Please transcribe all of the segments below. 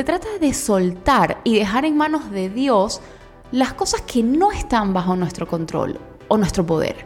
Se trata de soltar y dejar en manos de Dios las cosas que no están bajo nuestro control o nuestro poder.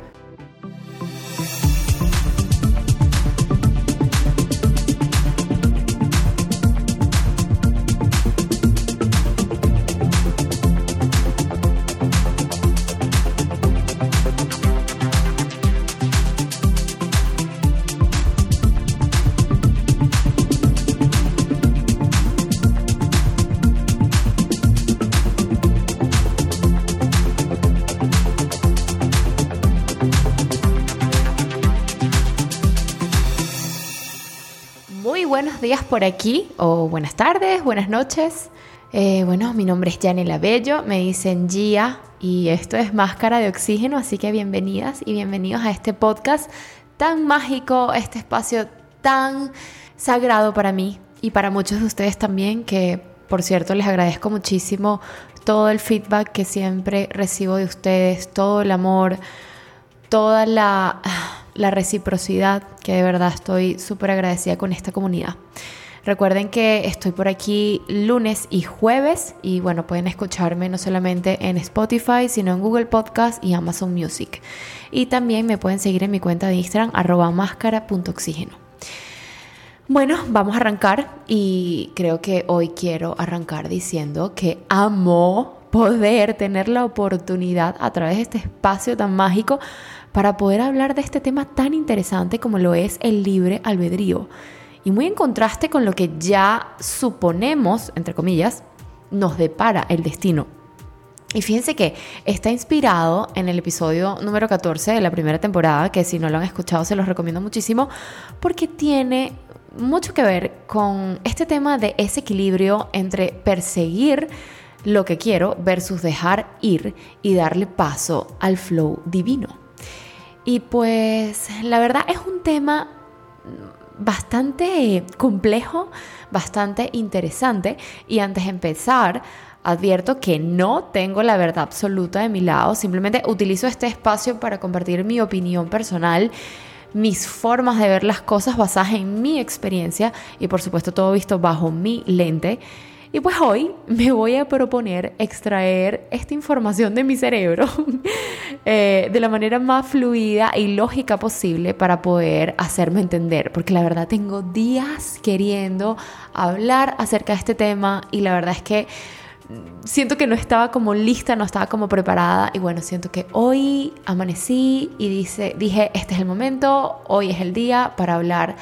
Días por aquí, o buenas tardes, buenas noches. Eh, bueno, mi nombre es Janela Bello, me dicen Gia y esto es Máscara de Oxígeno, así que bienvenidas y bienvenidos a este podcast tan mágico, este espacio tan sagrado para mí y para muchos de ustedes también, que por cierto les agradezco muchísimo todo el feedback que siempre recibo de ustedes, todo el amor, toda la reciprocidad, que de verdad estoy súper agradecida con esta comunidad. Recuerden que estoy por aquí lunes y jueves y bueno, pueden escucharme no solamente en Spotify, sino en Google Podcast y Amazon Music. Y también me pueden seguir en mi cuenta de Instagram arroba máscara.oxígeno. Bueno, vamos a arrancar y creo que hoy quiero arrancar diciendo que amo poder tener la oportunidad a través de este espacio tan mágico para poder hablar de este tema tan interesante como lo es el libre albedrío. Y muy en contraste con lo que ya suponemos, entre comillas, nos depara el destino. Y fíjense que está inspirado en el episodio número 14 de la primera temporada, que si no lo han escuchado se los recomiendo muchísimo, porque tiene mucho que ver con este tema de ese equilibrio entre perseguir lo que quiero versus dejar ir y darle paso al flow divino. Y pues la verdad es un tema bastante complejo, bastante interesante. Y antes de empezar, advierto que no tengo la verdad absoluta de mi lado, simplemente utilizo este espacio para compartir mi opinión personal mis formas de ver las cosas basadas en mi experiencia y por supuesto todo visto bajo mi lente. Y pues hoy me voy a proponer extraer esta información de mi cerebro eh, de la manera más fluida y lógica posible para poder hacerme entender, porque la verdad tengo días queriendo hablar acerca de este tema y la verdad es que siento que no estaba como lista, no estaba como preparada y bueno, siento que hoy amanecí y dice, dije, este es el momento, hoy es el día para hablar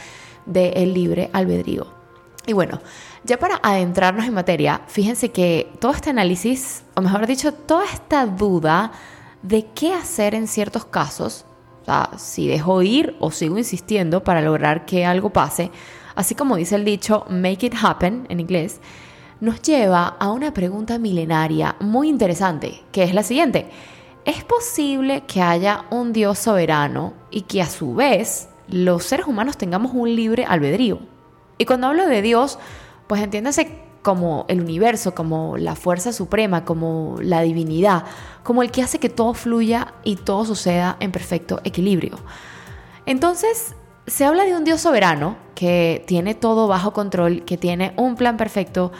del libre albedrío. Y bueno, ya para adentrarnos en materia, fíjense que todo este análisis, o mejor dicho, toda esta duda de qué hacer en ciertos casos, o sea, si dejo ir o sigo insistiendo para lograr que algo pase, así como dice el dicho make it happen en inglés, nos lleva a una pregunta milenaria muy interesante, que es la siguiente. ¿Es posible que haya un Dios soberano y que a su vez los seres humanos tengamos un libre albedrío? Y cuando hablo de Dios, pues entiéndase como el universo, como la fuerza suprema, como la divinidad, como el que hace que todo fluya y todo suceda en perfecto equilibrio. Entonces, se habla de un Dios soberano que tiene todo bajo control, que tiene un plan perfecto,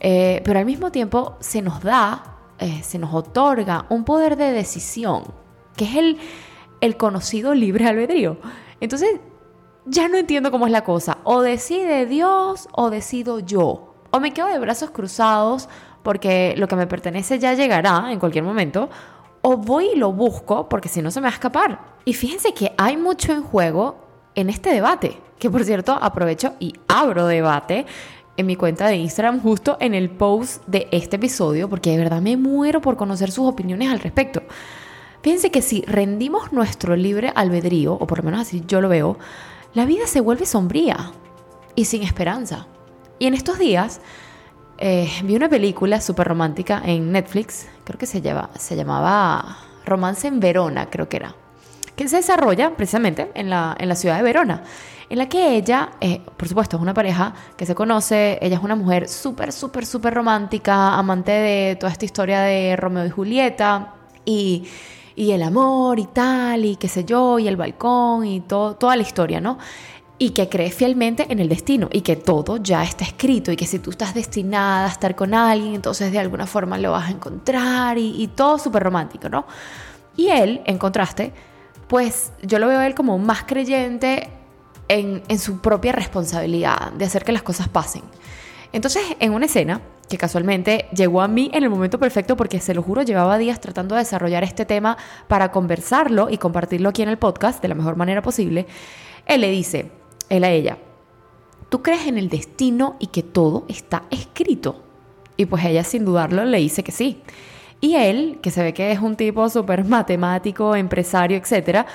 eh, pero al mismo tiempo se nos da, eh, se nos otorga un poder de decisión, que es el, el conocido libre albedrío. Entonces, ya no entiendo cómo es la cosa. O decide Dios o decido yo. O me quedo de brazos cruzados porque lo que me pertenece ya llegará en cualquier momento. O voy y lo busco porque si no se me va a escapar. Y fíjense que hay mucho en juego en este debate. Que por cierto aprovecho y abro debate en mi cuenta de Instagram justo en el post de este episodio porque de verdad me muero por conocer sus opiniones al respecto. Fíjense que si rendimos nuestro libre albedrío, o por lo menos así yo lo veo, la vida se vuelve sombría y sin esperanza. Y en estos días eh, vi una película súper romántica en Netflix, creo que se, se llamaba Romance en Verona, creo que era, que se desarrolla precisamente en la, en la ciudad de Verona, en la que ella, eh, por supuesto, es una pareja que se conoce, ella es una mujer súper, súper, súper romántica, amante de toda esta historia de Romeo y Julieta, y y el amor y tal, y qué sé yo, y el balcón y todo, toda la historia, ¿no? y que cree fielmente en el destino y que todo ya está escrito y que si tú estás destinada a estar con alguien, entonces de alguna forma lo vas a encontrar y, todo súper romántico, ¿no? Y él, en contraste, pues yo lo veo a él como más creyente en, en su propia responsabilidad de hacer que las cosas pasen. Entonces, en una escena que casualmente llegó a mí en el momento perfecto porque se lo juro, llevaba días tratando de desarrollar este tema para conversarlo y compartirlo aquí en el podcast de la mejor manera posible, él le dice, él a ella, ¿tú crees en el destino y que todo está escrito? Y pues ella sin dudarlo le dice que sí. Y él, que se ve que es un tipo súper matemático, empresario, etc.,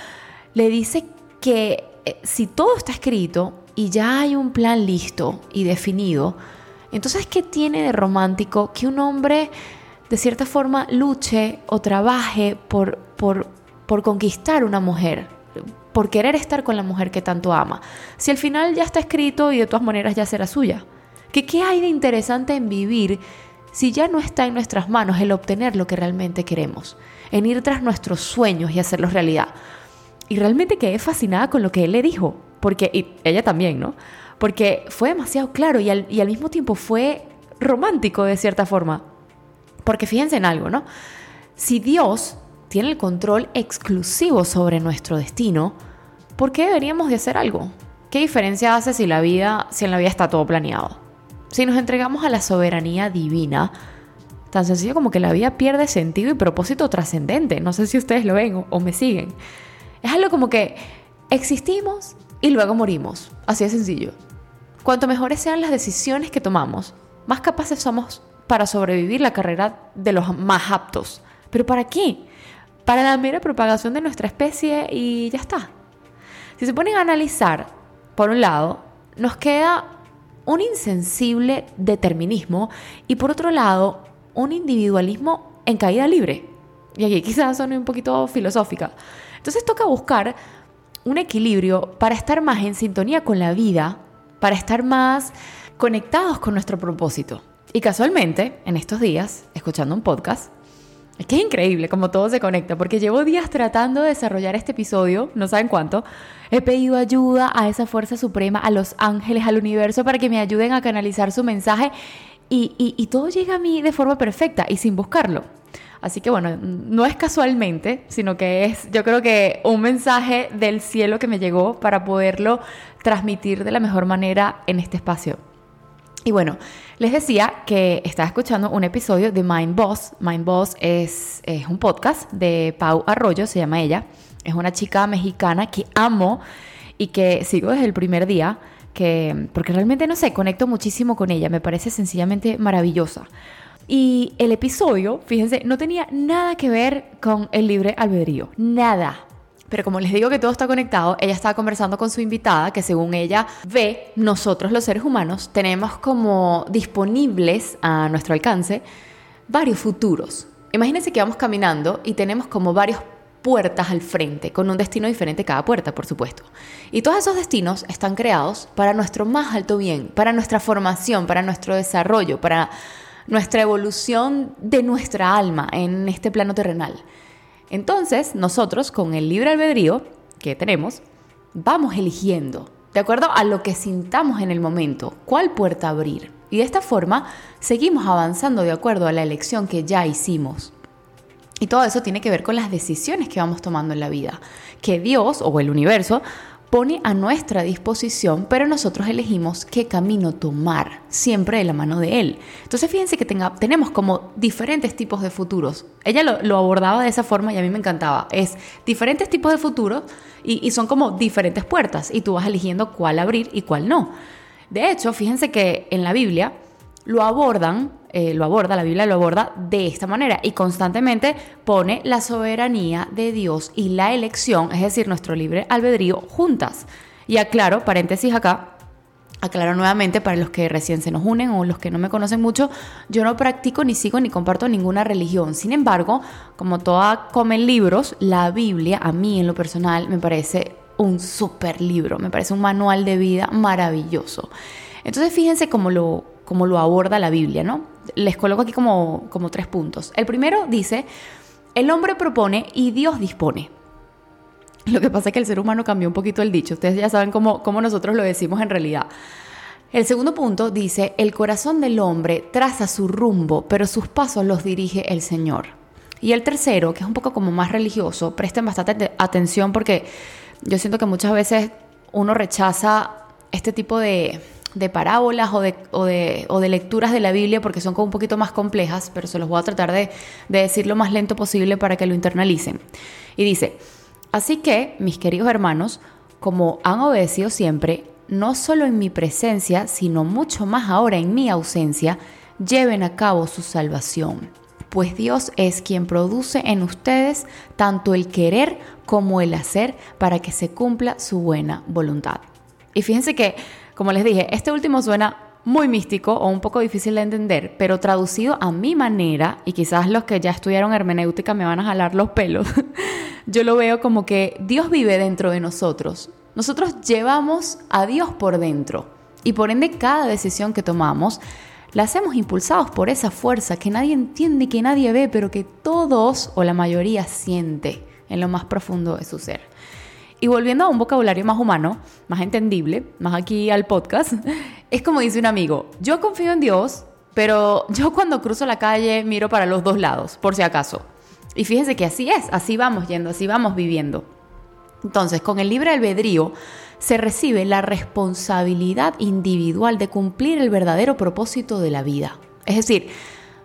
le dice que eh, si todo está escrito y ya hay un plan listo y definido, entonces, ¿qué tiene de romántico que un hombre de cierta forma luche o trabaje por, por, por conquistar una mujer? por querer estar con la mujer que tanto ama. Si al final ya está escrito y de todas maneras ya será suya. ¿Qué, ¿Qué hay de interesante en vivir si ya no está en nuestras manos el obtener lo que realmente queremos? En ir tras nuestros sueños y hacerlos realidad. Y realmente quedé fascinada con lo que él le dijo, porque ella también, ¿no? Porque fue demasiado claro y al, y al mismo tiempo fue romántico de cierta forma. Porque fíjense en algo, ¿no? Si Dios tiene el control exclusivo sobre nuestro destino, ¿por qué deberíamos de hacer algo? ¿Qué diferencia hace si la vida, si en la vida está todo planeado? Si nos entregamos a la soberanía divina, tan sencillo como que la vida pierde sentido y propósito trascendente. No sé si ustedes lo ven o, o me siguen. Es algo como que existimos y luego morimos. Así de sencillo. Cuanto mejores sean las decisiones que tomamos, más capaces somos para sobrevivir la carrera de los más aptos. ¿Pero para qué? para la mera propagación de nuestra especie y ya está. Si se ponen a analizar, por un lado, nos queda un insensible determinismo y por otro lado, un individualismo en caída libre. Y aquí quizás son un poquito filosófica. Entonces toca buscar un equilibrio para estar más en sintonía con la vida, para estar más conectados con nuestro propósito. Y casualmente, en estos días, escuchando un podcast, es que es increíble como todo se conecta, porque llevo días tratando de desarrollar este episodio, no saben cuánto. He pedido ayuda a esa fuerza suprema, a los ángeles, al universo, para que me ayuden a canalizar su mensaje y, todo llega a mí de forma perfecta y sin buscarlo. Así que bueno, no es casualmente, sino que es yo creo que un mensaje del cielo que me llegó para poderlo transmitir de la mejor manera en este espacio. Y bueno, les decía que estaba escuchando un episodio de Mind Boss. Mind Boss es, es, un podcast de Pau Arroyo, se llama ella. Es una chica mexicana que amo y que sigo desde el primer día, que, porque realmente no sé, conecto muchísimo con ella, me parece sencillamente maravillosa. Y el episodio, fíjense, no tenía nada que ver con el libre albedrío, nada. Pero como les digo que todo está conectado, ella estaba conversando con su invitada que según ella ve, nosotros los seres humanos tenemos como disponibles a nuestro alcance varios futuros. Imagínense que vamos caminando y tenemos como varias puertas al frente, con un destino diferente cada puerta, por supuesto. Y todos esos destinos están creados para nuestro más alto bien, para nuestra formación, para nuestro desarrollo, para nuestra evolución de nuestra alma en este plano terrenal. Entonces, nosotros con el libre albedrío que tenemos, vamos eligiendo, de acuerdo a lo que sintamos en el momento, cuál puerta abrir. Y de esta forma seguimos avanzando de acuerdo a la elección que ya hicimos. Y todo eso tiene que ver con las decisiones que vamos tomando en la vida, que Dios o el universo pone a nuestra disposición, pero nosotros elegimos qué camino tomar, siempre de la mano de Él. Entonces fíjense que tenemos como diferentes tipos de futuros. Ella lo, abordaba de esa forma y a mí me encantaba. Es diferentes tipos de futuros y, y son como diferentes puertas y tú vas eligiendo cuál abrir y cuál no. De hecho, fíjense que en la Biblia lo abordan eh, lo aborda, la Biblia lo aborda de esta manera y constantemente pone la soberanía de Dios y la elección, es decir, nuestro libre albedrío, juntas. Y aclaro, paréntesis acá, Aclaro nuevamente para los que recién se nos unen o los que no me conocen mucho, yo no practico ni sigo ni comparto ninguna religión. Sin embargo, como toda comen libros, la Biblia a mí en lo personal me parece un súper libro, me parece un manual de vida maravilloso. Entonces fíjense cómo lo, cómo lo aborda la Biblia, ¿no? les coloco aquí como, como tres puntos. El primero dice, el hombre propone y Dios dispone. Lo que pasa es que el ser humano cambió un poquito el dicho. Ustedes ya saben cómo, cómo nosotros lo decimos en realidad. El segundo punto dice, el corazón del hombre traza su rumbo, pero sus pasos los dirige el Señor. Y el tercero, que es un poco como más religioso, presten bastante atención porque yo siento que muchas veces uno rechaza este tipo de, parábolas o de, o, de, lecturas de la Biblia porque son como un poquito más complejas, pero se los voy a tratar de, de decir lo más lento posible para que lo internalicen. Y dice, así que, mis queridos hermanos, como han obedecido siempre, no solo en mi presencia, sino mucho más ahora en mi ausencia, lleven a cabo su salvación pues Dios es quien produce en ustedes tanto el querer como el hacer para que se cumpla su buena voluntad. Y fíjense que, como les dije, este último suena muy místico o un poco difícil de entender, pero traducido a mi manera, y quizás los que ya estudiaron hermenéutica me van a jalar los pelos, yo lo veo como que Dios vive dentro de nosotros. Nosotros llevamos a Dios por dentro y por ende cada decisión que tomamos la hacemos impulsados por esa fuerza que nadie entiende, que nadie ve, pero que todos o la mayoría siente en lo más profundo de su ser. Y volviendo a un vocabulario más humano, más entendible, más aquí al podcast, es como dice un amigo, yo confío en Dios, pero yo cuando cruzo la calle miro para los dos lados, por si acaso. Y fíjense que así es, así vamos yendo, así vamos viviendo. Entonces, con el libre albedrío, se recibe la responsabilidad individual de cumplir el verdadero propósito de la vida. Es decir,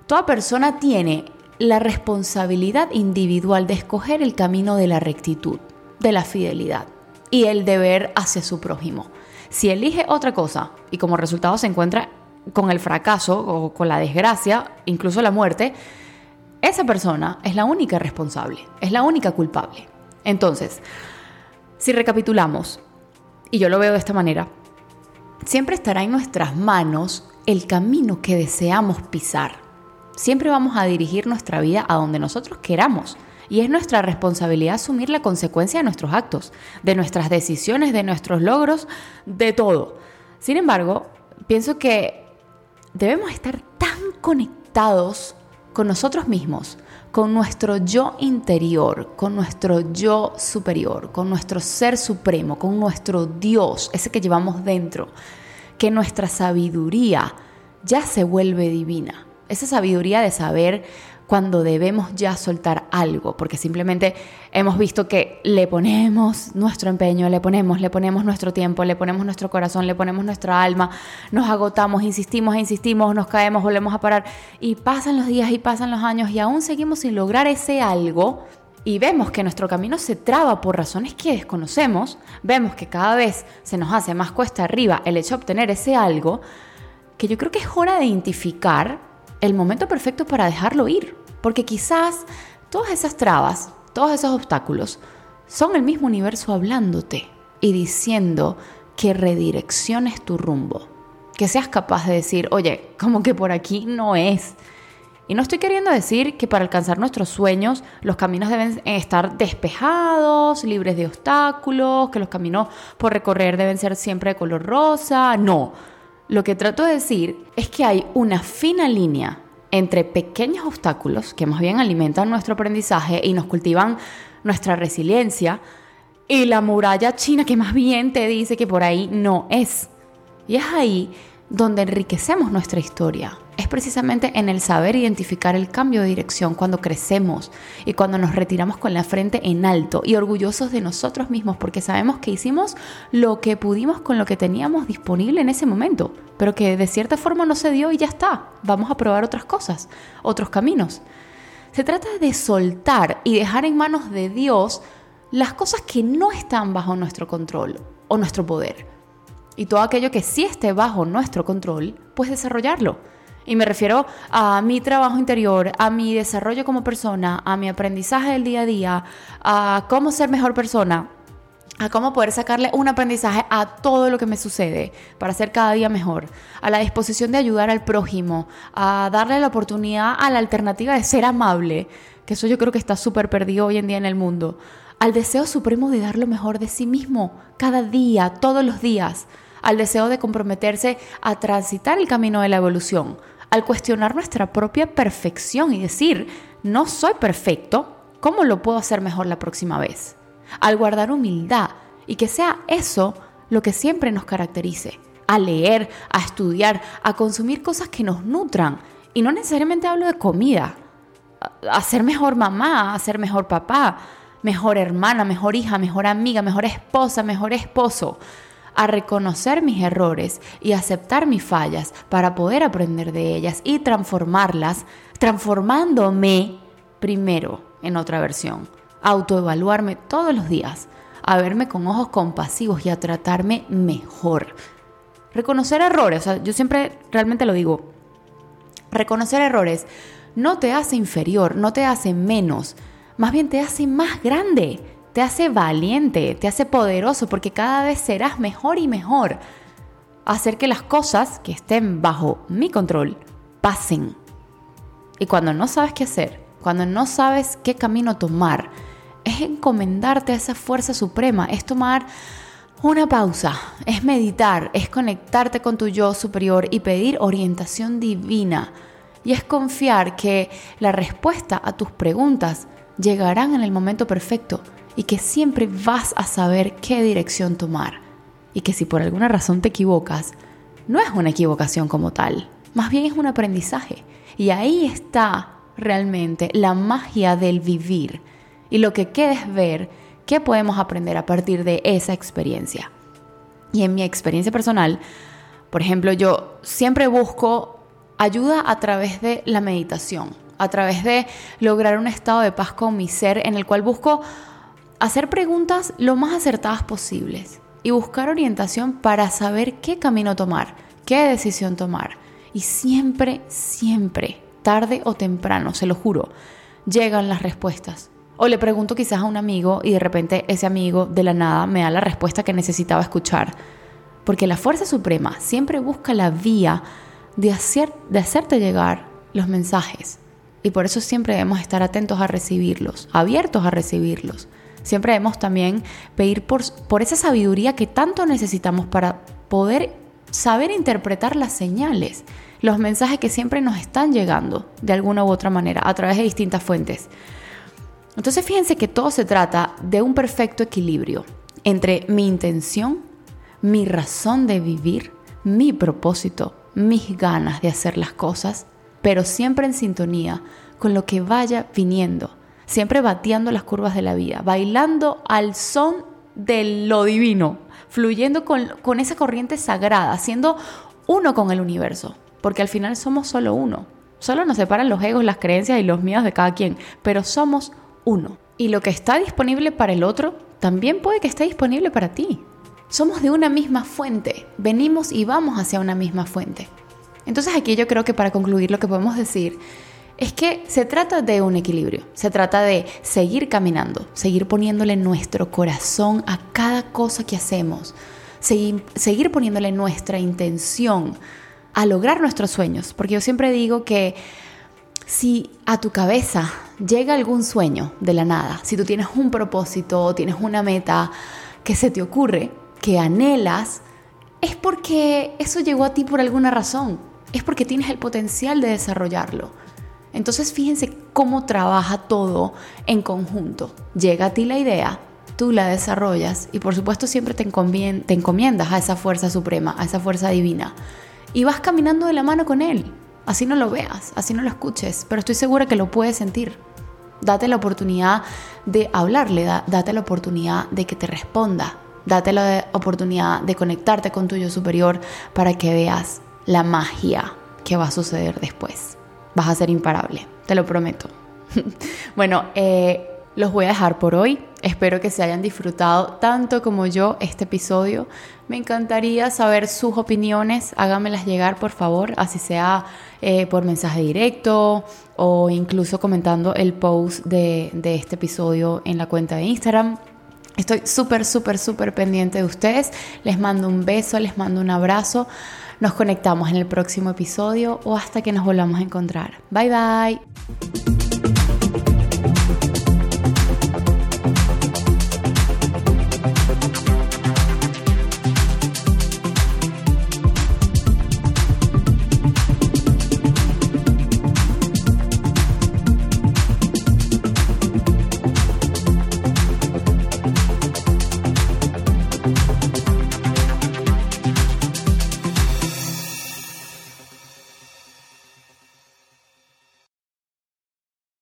toda persona tiene la responsabilidad individual de escoger el camino de la rectitud, de la fidelidad y el deber hacia su prójimo. Si elige otra cosa y como resultado se encuentra con el fracaso o con la desgracia, incluso la muerte, esa persona es la única responsable, es la única culpable. Entonces, si recapitulamos, y yo lo veo de esta manera, siempre estará en nuestras manos el camino que deseamos pisar. Siempre vamos a dirigir nuestra vida a donde nosotros queramos. Y es nuestra responsabilidad asumir la consecuencia de nuestros actos, de nuestras decisiones, de nuestros logros, de todo. Sin embargo, pienso que debemos estar tan conectados con nosotros mismos con nuestro yo interior, con nuestro yo superior, con nuestro ser supremo, con nuestro Dios, ese que llevamos dentro, que nuestra sabiduría ya se vuelve divina. Esa sabiduría de saber cuando debemos ya soltar algo, porque simplemente hemos visto que le ponemos nuestro empeño, le ponemos, le ponemos nuestro tiempo, le ponemos nuestro corazón, le ponemos nuestra alma, nos agotamos, insistimos, insistimos, nos caemos, volvemos a parar y pasan los días y pasan los años y aún seguimos sin lograr ese algo y vemos que nuestro camino se traba por razones que desconocemos, vemos que cada vez se nos hace más cuesta arriba el hecho de obtener ese algo, que yo creo que es hora de identificar el momento perfecto para dejarlo ir. Porque quizás todas esas trabas, todos esos obstáculos, son el mismo universo hablándote y diciendo que redirecciones tu rumbo. Que seas capaz de decir, oye, como que por aquí no es. Y no estoy queriendo decir que para alcanzar nuestros sueños los caminos deben estar despejados, libres de obstáculos, que los caminos por recorrer deben ser siempre de color rosa. No. Lo que trato de decir es que hay una fina línea entre pequeños obstáculos que más bien alimentan nuestro aprendizaje y nos cultivan nuestra resiliencia y la muralla china que más bien te dice que por ahí no es. Y es ahí donde enriquecemos nuestra historia. Es precisamente en el saber identificar el cambio de dirección cuando crecemos y cuando nos retiramos con la frente en alto y orgullosos de nosotros mismos porque sabemos que hicimos lo que pudimos con lo que teníamos disponible en ese momento, pero que de cierta forma no se dio y ya está. Vamos a probar otras cosas, otros caminos. Se trata de soltar y dejar en manos de Dios las cosas que no están bajo nuestro control o nuestro poder y todo aquello que sí esté bajo nuestro control, pues desarrollarlo. Y me refiero a mi trabajo interior, a mi desarrollo como persona, a mi aprendizaje del día a día, a cómo ser mejor persona, a cómo poder sacarle un aprendizaje a todo lo que me sucede para ser cada día mejor, a la disposición de ayudar al prójimo, a darle la oportunidad a la alternativa de ser amable, que eso yo creo que está súper perdido hoy en día en el mundo, al deseo supremo de dar lo mejor de sí mismo, cada día, todos los días, al deseo de comprometerse a transitar el camino de la evolución, al cuestionar nuestra propia perfección y decir, no soy perfecto, ¿cómo lo puedo hacer mejor la próxima vez? al guardar humildad y que sea eso lo que siempre nos caracterice, a leer, a estudiar, a consumir cosas que nos nutran. Y no necesariamente hablo de comida, a ser mejor mamá, a ser mejor papá, mejor hermana, mejor hija, mejor amiga, mejor esposa, mejor esposo, a reconocer mis errores y aceptar mis fallas para poder aprender de ellas y transformarlas, transformándome primero en otra versión, autoevaluarme todos los días, a verme con ojos compasivos y a tratarme mejor. Reconocer errores, yo siempre realmente lo digo, reconocer errores no te hace inferior, no te hace menos, más bien te hace más grande, te hace valiente, te hace poderoso, porque cada vez serás mejor y mejor. Hacer que las cosas que estén bajo mi control pasen. Y cuando no sabes qué hacer, cuando no sabes qué camino tomar, es encomendarte a esa fuerza suprema, es tomar una pausa, es meditar, es conectarte con tu yo superior y pedir orientación divina. Y es confiar que la respuesta a tus preguntas llegarán en el momento perfecto y que siempre vas a saber qué dirección tomar. Y que si por alguna razón te equivocas, no es una equivocación como tal, más bien es un aprendizaje. Y ahí está realmente la magia del vivir. Y lo que queda es ver qué podemos aprender a partir de esa experiencia. Y en mi experiencia personal, por ejemplo, yo siempre busco ayuda a través de la meditación a través de lograr un estado de paz con mi ser en el cual busco hacer preguntas lo más acertadas posibles y buscar orientación para saber qué camino tomar, qué decisión tomar. Y siempre, siempre, tarde o temprano, se lo juro, llegan las respuestas. O le pregunto quizás a un amigo y de repente ese amigo de la nada me da la respuesta que necesitaba escuchar. Porque la Fuerza Suprema siempre busca la vía de, hacer, de hacerte llegar los mensajes. Y por eso siempre debemos estar atentos a recibirlos, abiertos a recibirlos. Siempre debemos también pedir por, por esa sabiduría que tanto necesitamos para poder saber interpretar las señales, los mensajes que siempre nos están llegando de alguna u otra manera a través de distintas fuentes. Entonces fíjense que todo se trata de un perfecto equilibrio entre mi intención, mi razón de vivir, mi propósito, mis ganas de hacer las cosas pero siempre en sintonía con lo que vaya viniendo, siempre bateando las curvas de la vida, bailando al son de lo divino, fluyendo con, esa corriente sagrada, siendo uno con el universo, porque al final somos solo uno. Solo nos separan los egos, las creencias y los miedos de cada quien, pero somos uno. Y lo que está disponible para el otro, también puede que esté disponible para ti. Somos de una misma fuente, venimos y vamos hacia una misma fuente. Entonces aquí yo creo que para concluir lo que podemos decir es que se trata de un equilibrio, se trata de seguir caminando, seguir poniéndole nuestro corazón a cada cosa que hacemos, seguir, poniéndole nuestra intención a lograr nuestros sueños, porque yo siempre digo que si a tu cabeza llega algún sueño de la nada, si tú tienes un propósito, tienes una meta que se te ocurre, que anhelas, es porque eso llegó a ti por alguna razón. Es porque tienes el potencial de desarrollarlo. Entonces fíjense cómo trabaja todo en conjunto. Llega a ti la idea, tú la desarrollas y por supuesto siempre te, encomiendas a esa fuerza suprema, a esa fuerza divina. Y vas caminando de la mano con él. Así no lo veas, así no lo escuches, pero estoy segura que lo puedes sentir. Date la oportunidad de hablarle, date la oportunidad de que te responda, date la oportunidad de conectarte con tu yo superior para que veas la magia que va a suceder después. Vas a ser imparable, te lo prometo. bueno, eh, los voy a dejar por hoy. Espero que se hayan disfrutado tanto como yo este episodio. Me encantaría saber sus opiniones. Háganmelas llegar, por favor, así sea eh, por mensaje directo o incluso comentando el post de, de este episodio en la cuenta de Instagram. Estoy súper, súper, súper pendiente de ustedes. Les mando un beso, les mando un abrazo. Nos conectamos en el próximo episodio o hasta que nos volvamos a encontrar. Bye bye.